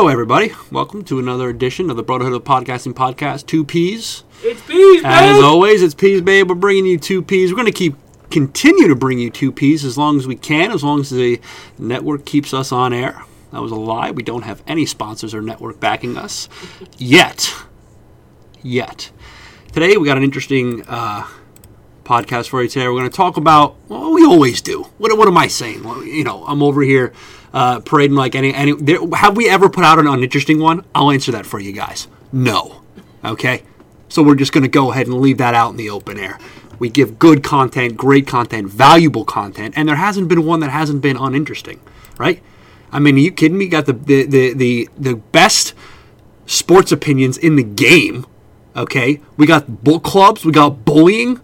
Hello, everybody. Welcome to another edition of the Brotherhood of Podcasting Podcast. Two P's. It's bees, As always, it's P's, babe. We're bringing you two P's. We're going to keep continue to bring you two P's as long as we can, as long as the network keeps us on air. That was a lie. We don't have any sponsors or network backing us yet. Yet. Today we got an interesting uh, podcast for you today. We're going to talk about well, we always do. What, what am I saying? Well, you know, I'm over here uh, parading like any any. There, have we ever put out an uninteresting one? I'll answer that for you guys. No. Okay. So we're just going to go ahead and leave that out in the open air. We give good content, great content, valuable content, and there hasn't been one that hasn't been uninteresting, right? I mean, are you kidding me? You got the the the the, the best sports opinions in the game. Okay, we got book clubs, we got bullying.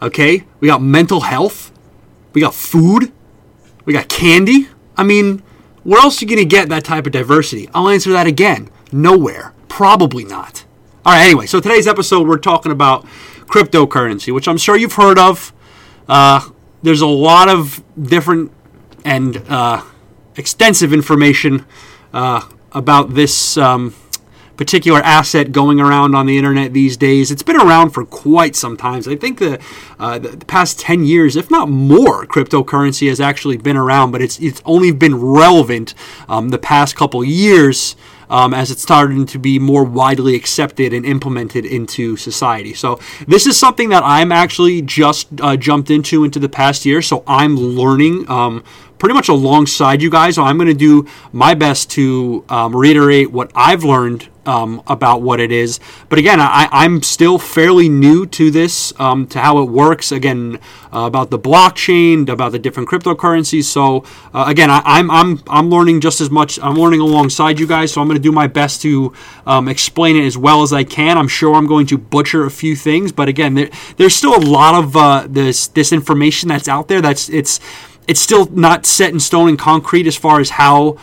Okay, we got mental health, we got food, we got candy. I mean, where else are you gonna get that type of diversity? I'll answer that again. Nowhere. Probably not. All right. Anyway, so today's episode we're talking about cryptocurrency, which I'm sure you've heard of. Uh, there's a lot of different and uh, extensive information uh, about this um, particular asset going around on the internet these days. It's been around for quite some time. I think the, uh, the, past 10 years, if not more, cryptocurrency has actually been around, but it's, it's only been relevant um, the past couple years. Um, as it's starting to be more widely accepted and implemented into society. So this is something that I'm actually just uh, jumped into into the past year. So I'm learning um, pretty much alongside you guys. So I'm going to do my best to um, reiterate what I've learned um, about what it is. But again, I, I'm still fairly new to this, um, to how it works. Again, uh, about the blockchain, about the different cryptocurrencies. So uh, again, I, I'm I'm I'm learning just as much. I'm learning alongside you guys. So I'm going to do my best to um, explain it as well as I can. I'm sure I'm going to butcher a few things, but again, there, there's still a lot of uh, this this information that's out there. That's it's it's still not set in stone and concrete as far as how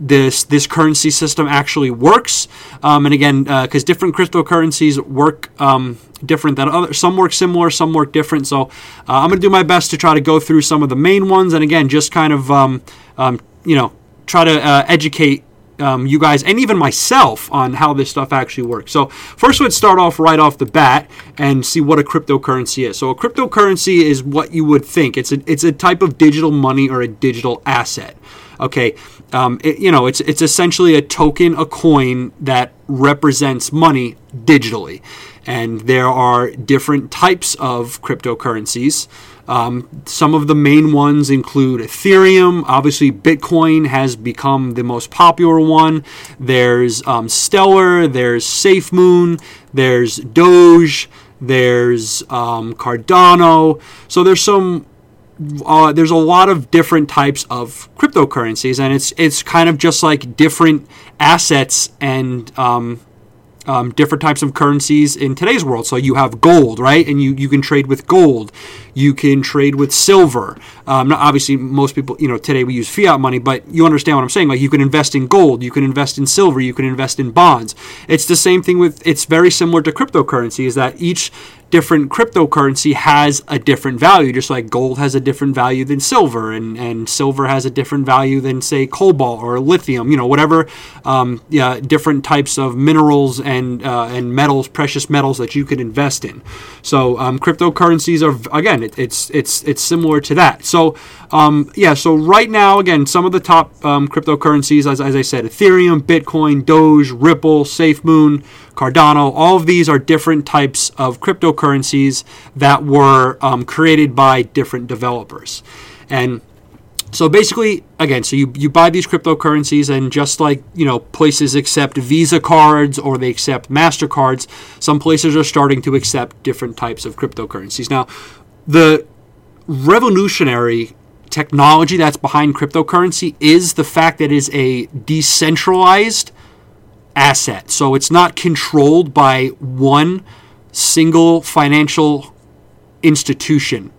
this this currency system actually works. Um, and again, because uh, different cryptocurrencies work um, different than other, some work similar, some work different. So uh, I'm going to do my best to try to go through some of the main ones, and again, just kind of um, um you know try to uh, educate. Um, you guys and even myself on how this stuff actually works. So first, let's start off right off the bat and see what a cryptocurrency is. So a cryptocurrency is what you would think. It's a it's a type of digital money or a digital asset. Okay, um, it, you know, it's it's essentially a token, a coin that represents money digitally, and there are different types of cryptocurrencies. Um, some of the main ones include Ethereum. Obviously, Bitcoin has become the most popular one. There's um, Stellar. There's SafeMoon. There's Doge. There's um, Cardano. So there's some uh, there's a lot of different types of cryptocurrencies, and it's it's kind of just like different assets and um, um, different types of currencies in today's world. So you have gold, right? And you, you can trade with gold. You can trade with silver. Um, obviously, most people, you know, today we use fiat money, but you understand what I'm saying. Like you can invest in gold, you can invest in silver, you can invest in bonds. It's the same thing with. It's very similar to cryptocurrency. Is that each different cryptocurrency has a different value, just like gold has a different value than silver, and, and silver has a different value than, say, cobalt or lithium, you know, whatever um, yeah, different types of minerals and, uh, and metals, precious metals that you can invest in. So um, cryptocurrencies are, again, it, it's, it's, it's similar to that. So, um, yeah, so right now, again, some of the top um, cryptocurrencies, as, as I said, Ethereum, Bitcoin, Doge, Ripple, SafeMoon, Cardano, all of these are different types of cryptocurrencies that were um, created by different developers. And so basically, again, so you, you buy these cryptocurrencies, and just like you know, places accept Visa cards or they accept Mastercards, some places are starting to accept different types of cryptocurrencies. Now, the revolutionary technology that's behind cryptocurrency is the fact that it is a decentralized asset. So it's not controlled by one single financial institution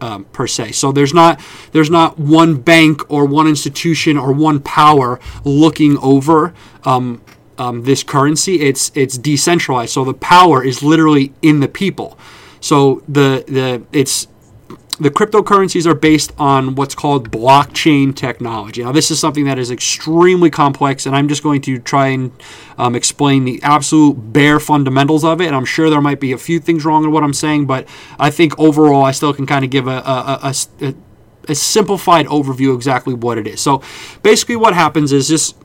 um, per se. So there's not there's not one bank or one institution or one power looking over um, um, this currency. It's it's decentralized. So the power is literally in the people. So the the it's the cryptocurrencies are based on what's called blockchain technology. Now, this is something that is extremely complex, and I'm just going to try and um, explain the absolute bare fundamentals of it. And I'm sure there might be a few things wrong in what I'm saying, but I think overall, I still can kind of give a, a, a, a, a simplified overview exactly what it is. So, basically, what happens is just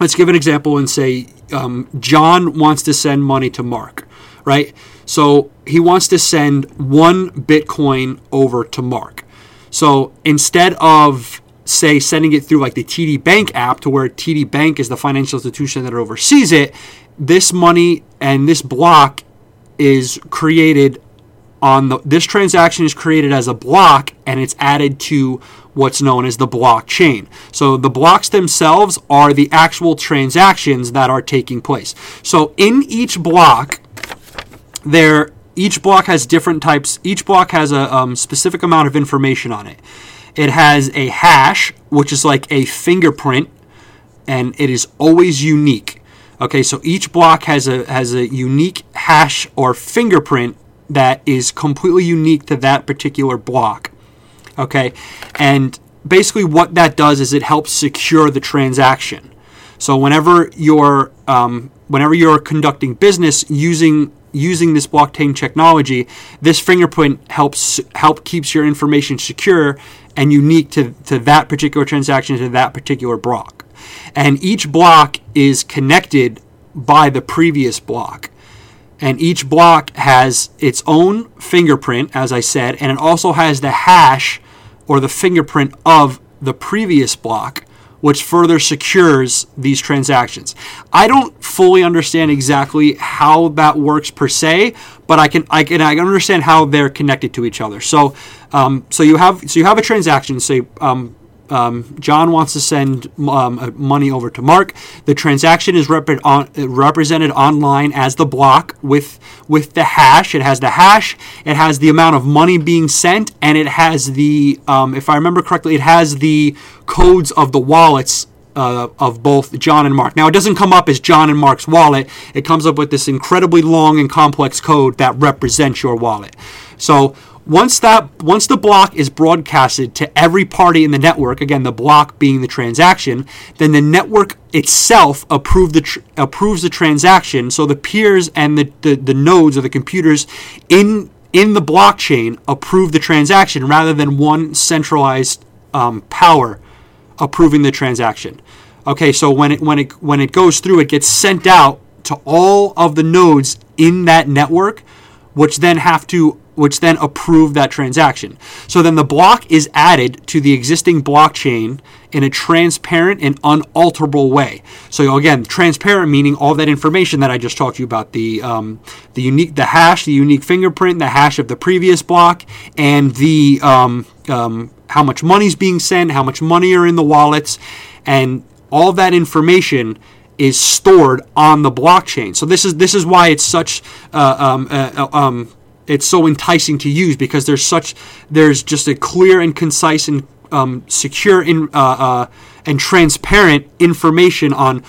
let's give an example and say um, John wants to send money to Mark, right? So he wants to send one Bitcoin over to Mark. So instead of say sending it through like the TD Bank app to where TD Bank is the financial institution that oversees it, this money and this block is created on the this transaction is created as a block and it's added to what's known as the blockchain. So the blocks themselves are the actual transactions that are taking place. So in each block there each block has different types each block has a um, specific amount of information on it. It has a hash which is like a fingerprint and it is always unique. Okay so each block has a has a unique hash or fingerprint that is completely unique to that particular block. Okay and basically what that does is it helps secure the transaction. So whenever you're um, whenever you're conducting business using using this blockchain technology, this fingerprint helps help keeps your information secure and unique to, to that particular transaction to that particular block. And each block is connected by the previous block. And each block has its own fingerprint, as I said, and it also has the hash or the fingerprint of the previous block which further secures these transactions. I don't fully understand exactly how that works per se, but I can I can I understand how they're connected to each other. So um, so you have so you have a transaction. Say um, um, John wants to send um, money over to Mark. The transaction is rep- on, represented online as the block with with the hash. It has the hash. It has the amount of money being sent, and it has the, um, if I remember correctly, it has the codes of the wallets uh, of both John and Mark. Now, it doesn't come up as John and Mark's wallet. It comes up with this incredibly long and complex code that represents your wallet. So once that once the block is broadcasted to every party in the network, again the block being the transaction, then the network itself approve the tr- approves the transaction. So the peers and the, the, the nodes or the computers in in the blockchain approve the transaction rather than one centralized um, power approving the transaction. Okay, so when it when it when it goes through, it gets sent out to all of the nodes in that network, which then have to which then approve that transaction. So then the block is added to the existing blockchain in a transparent and unalterable way. So again, transparent meaning all that information that I just talked to you about the um, the unique the hash, the unique fingerprint, the hash of the previous block, and the um, um, how much money is being sent, how much money are in the wallets, and all that information is stored on the blockchain. So this is this is why it's such uh, um, uh, uh um, it's so enticing to use because there's such there's just a clear and concise and um, secure in, uh, uh, and transparent information on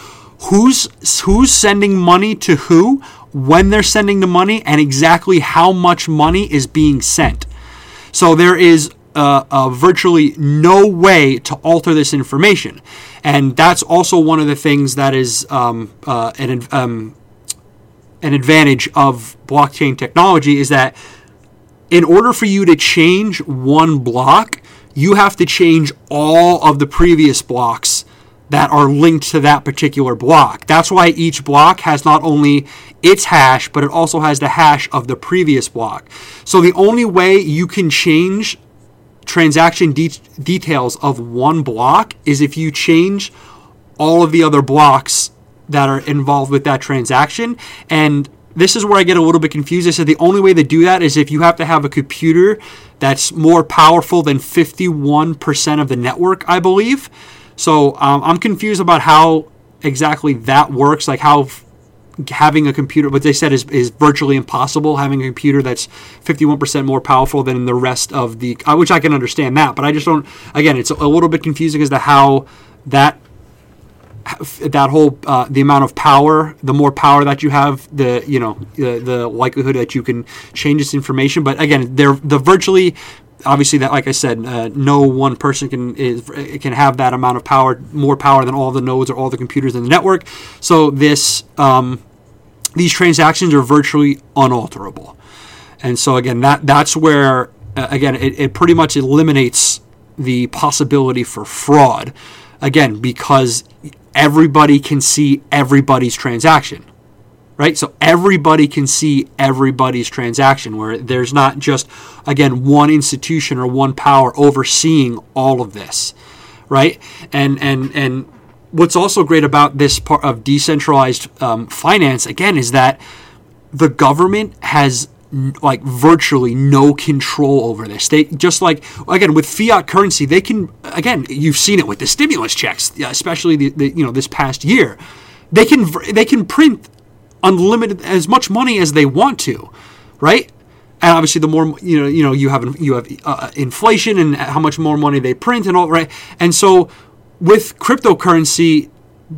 who's who's sending money to who, when they're sending the money, and exactly how much money is being sent. So there is uh, virtually no way to alter this information, and that's also one of the things that is um, uh, an um, an advantage of blockchain technology is that in order for you to change one block, you have to change all of the previous blocks that are linked to that particular block. That's why each block has not only its hash, but it also has the hash of the previous block. So the only way you can change transaction de- details of one block is if you change all of the other blocks that are involved with that transaction. And this is where I get a little bit confused. I said the only way to do that is if you have to have a computer that's more powerful than 51% of the network, I believe. So um, I'm confused about how exactly that works, like how having a computer, what they said is, is virtually impossible, having a computer that's 51% more powerful than the rest of the, uh, which I can understand that, but I just don't, again, it's a little bit confusing as to how that that whole uh, the amount of power the more power that you have the you know the, the likelihood that you can change this information but again they're the virtually obviously that like I said, uh, no one person can is, can have that amount of power, more power than all the nodes or all the computers in the network. So this um, these transactions are virtually unalterable. And so again, that that's where uh, again it, it pretty much eliminates the possibility for fraud. Again, because everybody can see everybody's transaction right? So everybody can see everybody's transaction where there's not just, again, one institution or one power overseeing all of this, right? And, and, and what's also great about this part of decentralized um, finance, again, is that the government has like virtually no control over this. They just like again with fiat currency, they can again you've seen it with the stimulus checks, especially the, the you know this past year. They can they can print unlimited as much money as they want to, right? And obviously, the more you know, you know, you have you have uh, inflation and how much more money they print and all right. And so, with cryptocurrency,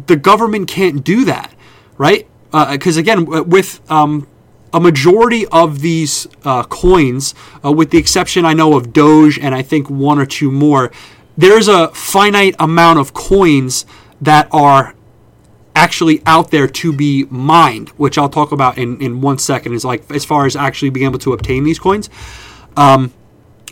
the government can't do that, right? Because uh, again, with um, a majority of these uh, coins, uh, with the exception I know of Doge and I think one or two more, there's a finite amount of coins that are actually out there to be mined, which I'll talk about in, in one second, is like as far as actually being able to obtain these coins. Um,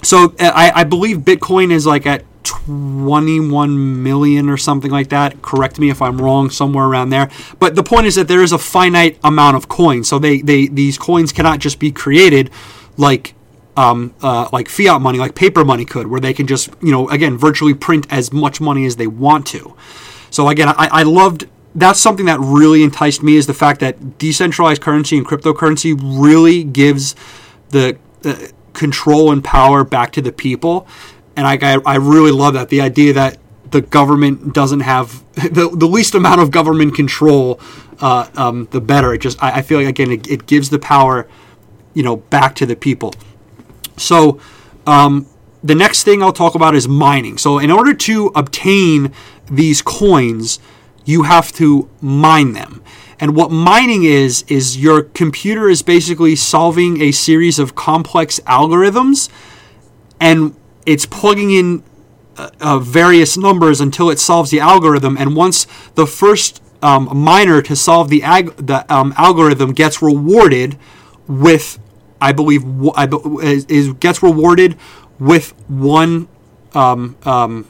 so I, I believe Bitcoin is like at 21 million or something like that. Correct me if I'm wrong, somewhere around there. But the point is that there is a finite amount of coins. So they, they these coins cannot just be created like um, uh, like fiat money, like paper money could, where they can just you know again virtually print as much money as they want to. So again, I, I loved that's something that really enticed me is the fact that decentralized currency and cryptocurrency really gives the, the control and power back to the people. And I, I really love that. The idea that the government doesn't have the, the least amount of government control, uh, um, the better. It just, I, I feel like, again, it, it, gives the power, you know, back to the people. So, um, the next thing I'll talk about is mining. So, in order to obtain these coins, you have to mine them. And what mining is, is your computer is basically solving a series of complex algorithms and it's plugging in uh, uh, various numbers until it solves the algorithm. And once the first um, miner to solve the, ag- the um, algorithm gets rewarded with, I believe, I be- is, is, gets rewarded with one um, um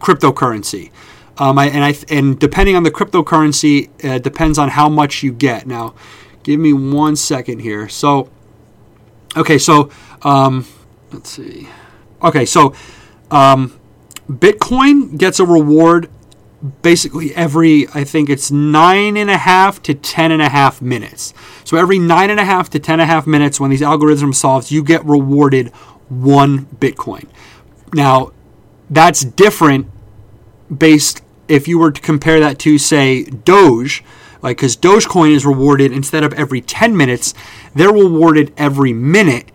cryptocurrency. Um, I, and I and depending on the cryptocurrency, uh, depends on how much you get. Now, give me one second here. So, okay, so um, let's see. Okay, so um, Bitcoin gets a reward basically every I think it's nine and a half to ten and a half minutes. So every nine and a half to ten and a half minutes, when these algorithms solves, you get rewarded one Bitcoin. Now, that's different based if you were to compare that to say Doge, like because Dogecoin is rewarded instead of every 10 minutes, they're rewarded every minute,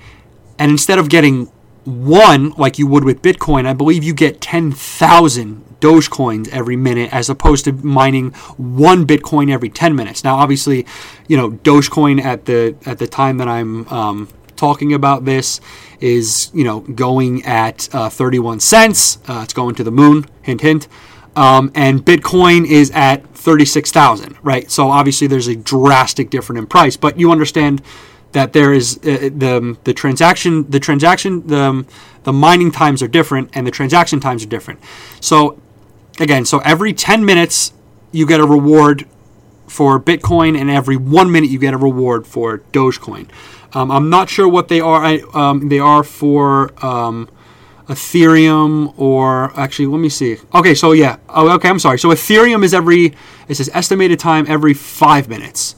and instead of getting one like you would with Bitcoin, I believe you get 10,000 Dogecoins every minute as opposed to mining one Bitcoin every 10 minutes. Now, obviously, you know Dogecoin at the at the time that I'm um, talking about this is you know going at uh, 31 cents. Uh, it's going to the moon. Hint, hint. Um, and Bitcoin is at 36,000, right? So obviously there's a drastic difference in price, but you understand that there is uh, the the transaction the transaction the the mining times are different and the transaction times are different. So again, so every 10 minutes you get a reward for Bitcoin, and every one minute you get a reward for Dogecoin. Um, I'm not sure what they are. I, um, they are for um, Ethereum or actually, let me see. Okay, so yeah. Oh, okay, I'm sorry. So Ethereum is every, it says estimated time every five minutes.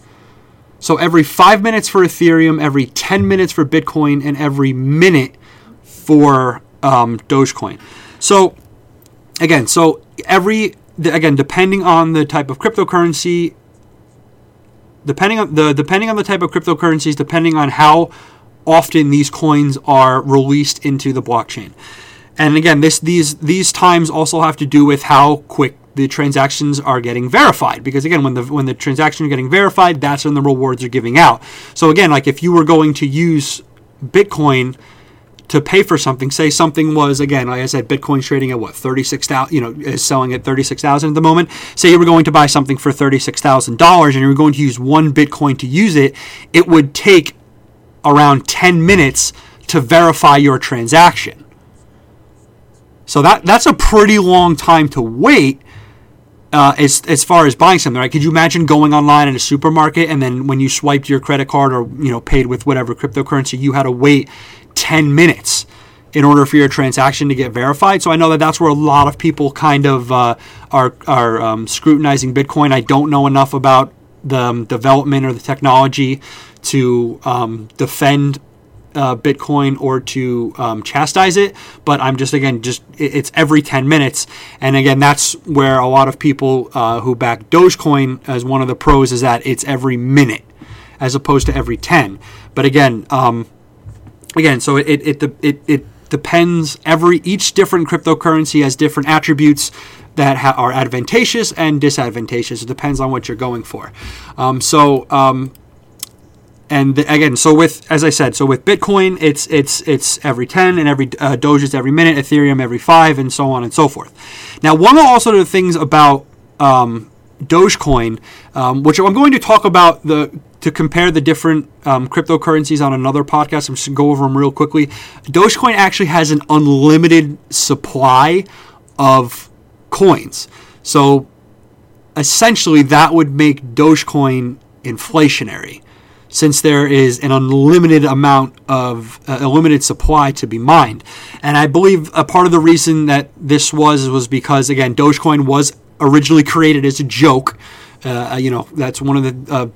So every five minutes for Ethereum, every 10 minutes for Bitcoin, and every minute for um, Dogecoin. So again, so every, again, depending on the type of cryptocurrency, depending on the depending on the type of cryptocurrencies, depending on how often these coins are released into the blockchain. And again, this these these times also have to do with how quick the transactions are getting verified because again when the when the transactions are getting verified that's when the rewards are giving out so again like if you were going to use bitcoin to pay for something. Say something was again, like I said, Bitcoin's trading at what thirty six thousand. You know, is selling at thirty six thousand at the moment. Say you were going to buy something for thirty six thousand dollars, and you were going to use one Bitcoin to use it. It would take around ten minutes to verify your transaction. So that that's a pretty long time to wait. Uh, as, as far as buying something, right? Could you imagine going online in a supermarket and then when you swiped your credit card or you know paid with whatever cryptocurrency, you had to wait 10 minutes in order for your transaction to get verified. So I know that that's where a lot of people kind of uh, are, are um, scrutinizing Bitcoin. I don't know enough about the um, development or the technology to um, defend uh, Bitcoin or to um, chastise it, but I'm just again just it's every 10 minutes, and again that's where a lot of people uh, who back Dogecoin as one of the pros is that it's every minute as opposed to every 10. But again, um, again, so it it, it it it depends. Every each different cryptocurrency has different attributes that ha- are advantageous and disadvantageous. It depends on what you're going for. Um, so. Um, and the, again, so with as I said, so with Bitcoin, it's it's it's every ten, and every uh, Doge is every minute, Ethereum every five, and so on and so forth. Now, one of also the things about um, Dogecoin, um, which I'm going to talk about the to compare the different um, cryptocurrencies on another podcast. I'm just going to go over them real quickly. Dogecoin actually has an unlimited supply of coins. So essentially, that would make Dogecoin inflationary since there is an unlimited amount of uh, a limited supply to be mined. And I believe a part of the reason that this was was because again Dogecoin was originally created as a joke. Uh, you know that's one of the uh,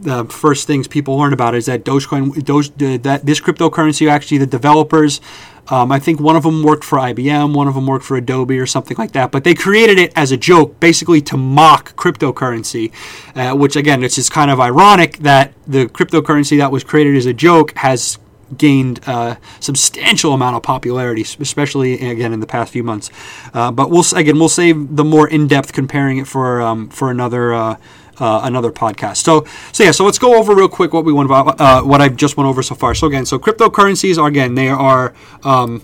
the first things people learn about is that Dogecoin, Doge, that this cryptocurrency, actually the developers, um, I think one of them worked for IBM, one of them worked for Adobe or something like that. But they created it as a joke, basically to mock cryptocurrency, uh, which again, it's just kind of ironic that the cryptocurrency that was created as a joke has gained a uh, substantial amount of popularity, especially again in the past few months. Uh, but we'll again we'll save the more in-depth comparing it for um, for another uh, uh, another podcast. So, so yeah, so let's go over real quick what we went about, uh, what I've just went over so far. So again, so cryptocurrencies are again they are um,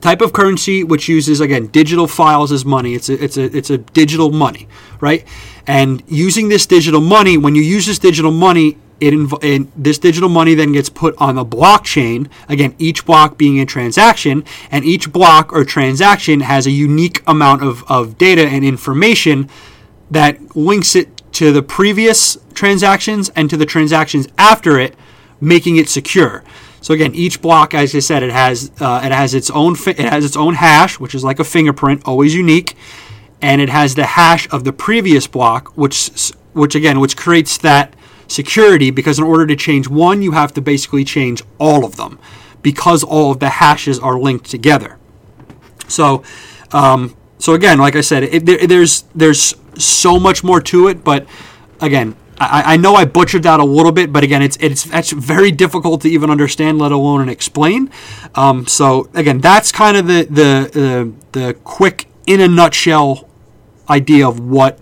type of currency which uses again digital files as money. It's a, it's a it's a digital money, right? And using this digital money, when you use this digital money, it inv- this digital money then gets put on the blockchain. Again, each block being a transaction, and each block or transaction has a unique amount of, of data and information that links it to the previous transactions and to the transactions after it, making it secure. So again, each block, as I said, it has uh, it has its own fi- it has its own hash, which is like a fingerprint, always unique, and it has the hash of the previous block, which which again, which creates that security. Because in order to change one, you have to basically change all of them, because all of the hashes are linked together. So, um, so again, like I said, it, there, there's there's so much more to it, but again, I, I, know I butchered that a little bit, but again, it's it's that's very difficult to even understand, let alone and explain. Um, so again, that's kind of the the the quick in a nutshell idea of what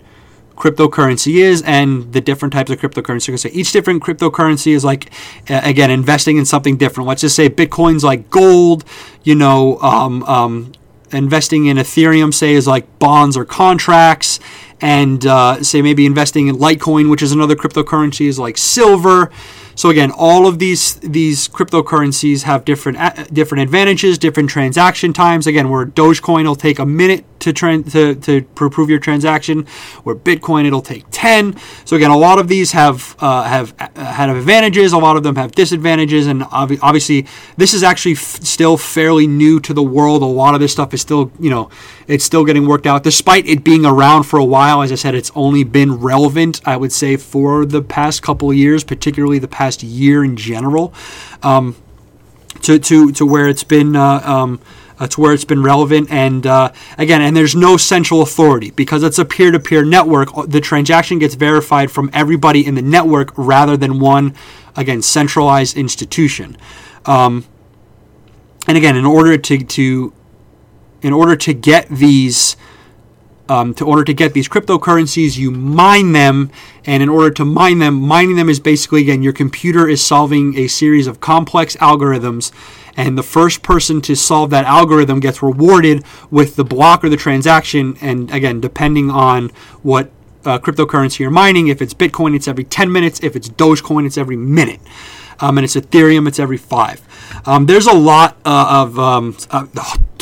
cryptocurrency is and the different types of cryptocurrency. So each different cryptocurrency is like, again, investing in something different. Let's just say Bitcoin's like gold, you know, um, um, investing in Ethereum, say, is like bonds or contracts and uh, say maybe investing in Litecoin, which is another cryptocurrency, is like silver. So again, all of these these cryptocurrencies have different uh, different advantages, different transaction times. Again, where Dogecoin will take a minute to, tra- to to approve your transaction, where Bitcoin it'll take ten. So again, a lot of these have uh, have uh, have advantages. A lot of them have disadvantages, and ob- obviously, this is actually f- still fairly new to the world. A lot of this stuff is still you know it's still getting worked out, despite it being around for a while. As I said, it's only been relevant, I would say, for the past couple years, particularly the past past year in general, um, to, to, to where it's been. Uh, um, uh, to where it's been relevant. And uh, again, and there's no central authority because it's a peer to peer network. The transaction gets verified from everybody in the network rather than one, again, centralized institution. Um, and again, in order to, to in order to get these um, to order to get these cryptocurrencies, you mine them, and in order to mine them, mining them is basically again your computer is solving a series of complex algorithms, and the first person to solve that algorithm gets rewarded with the block or the transaction. And again, depending on what uh, cryptocurrency you're mining, if it's Bitcoin, it's every 10 minutes. If it's Dogecoin, it's every minute. Um, and it's Ethereum, it's every five. Um, there's a lot uh, of um, a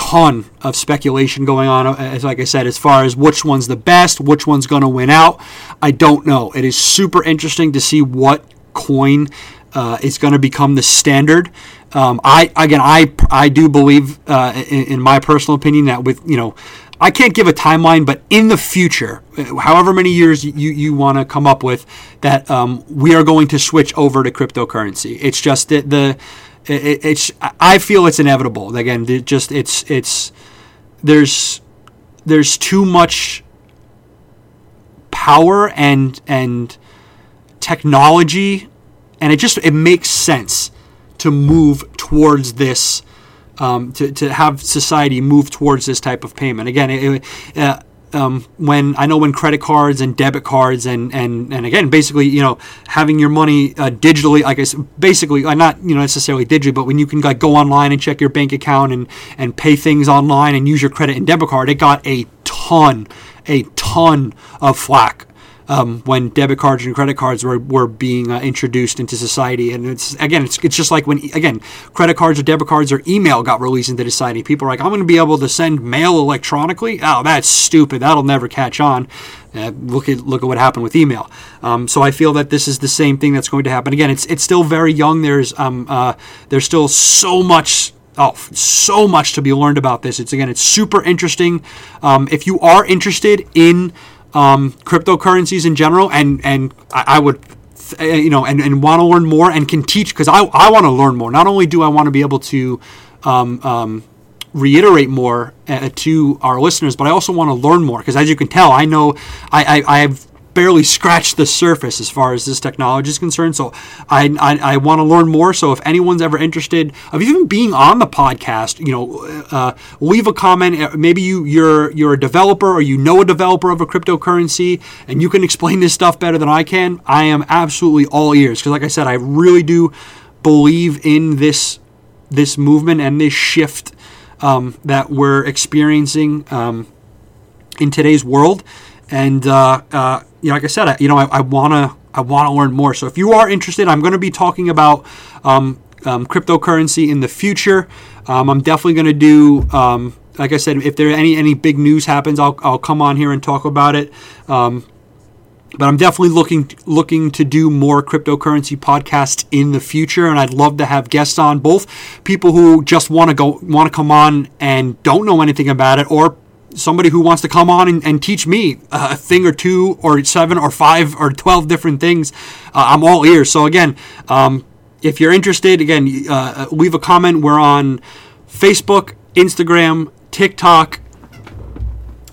ton of speculation going on. As like I said, as far as which one's the best, which one's going to win out, I don't know. It is super interesting to see what coin uh, is going to become the standard. Um, I again, I I do believe, uh, in, in my personal opinion, that with you know. I can't give a timeline, but in the future, however many years you, you want to come up with, that um, we are going to switch over to cryptocurrency. It's just that the it, it's I feel it's inevitable. Again, it just it's it's there's there's too much power and and technology, and it just it makes sense to move towards this. Um, to, to have society move towards this type of payment. Again, it, uh, um, when I know when credit cards and debit cards and, and, and again basically you know having your money uh, digitally I guess basically uh, not you know necessarily digitally but when you can like go online and check your bank account and and pay things online and use your credit and debit card it got a ton a ton of flack um, when debit cards and credit cards were, were being uh, introduced into society. And it's again, it's, it's just like when again, credit cards or debit cards or email got released into society. People are like, I'm going to be able to send mail electronically. Oh, that's stupid. That'll never catch on. Uh, look at look at what happened with email. Um, so I feel that this is the same thing that's going to happen. Again, it's it's still very young. There's um, uh, there's still so much oh, so much to be learned about this. It's again, it's super interesting. Um, if you are interested in um, cryptocurrencies in general, and and I, I would you know, and, and want to learn more and can teach because I, I want to learn more. Not only do I want to be able to um, um, reiterate more uh, to our listeners, but I also want to learn more because as you can tell, I know I, I, I've barely scratched the surface as far as this technology is concerned. So I, I, I want to learn more. So if anyone's ever interested of even being on the podcast, you know, uh, leave a comment. Uh, maybe you you're you're a developer or you know a developer of a cryptocurrency and you can explain this stuff better than I can. I am absolutely all ears because, like I said, I really do believe in this this movement and this shift um, that we're experiencing um, in today's world. And uh, uh, you know, like I said, I, you know, I want to I want to learn more. So if you are interested, I'm to be talking about um, um, cryptocurrency in the future. Um, I'm definitely to do. Um, like I said, if there any any big news happens, I'll, I'll come on here and talk about it. Um, but I'm definitely looking looking to do more cryptocurrency podcasts in the future, and I'd love to have guests on, both people who just want to go want to come on and don't know anything about it, or somebody who wants to come on and, and, teach me a thing or two or seven or five or 12 different things, uh, I'm all ears. So, again, um, if you're interested, again, uh, leave a comment. We're on Facebook, Instagram, TikTok,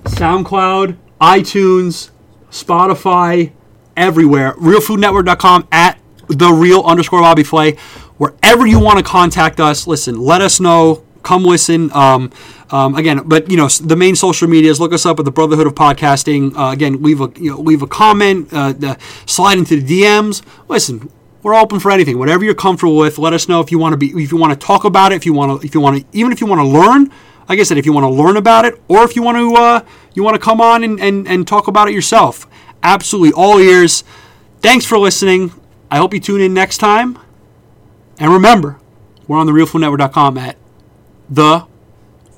SoundCloud, iTunes, Spotify, everywhere. RealFoodNetwork.com at the real underscore Bobby Flay. Wherever you want to contact us, listen, let us know. Come listen. Um, um, again, but you know the main social medias. Look us up at the Brotherhood of Podcasting. Uh, again, leave a you know, leave a comment. Uh, slide into the DMs. Listen, we're open for anything. Whatever you're comfortable with. Let us know if you want to be if you want to talk about it. If you want to if you want to even if you want to learn. Like I said, if you want to learn about it, or if you want to uh, you want to come on and, and, and talk about it yourself, absolutely all ears. Thanks for listening. I hope you tune in next time. And remember, we're on the realfoodnetwork.com at the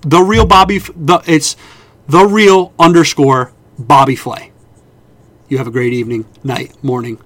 the real Bobby. The it's the real underscore Bobby Flay. You have a great evening, night, morning,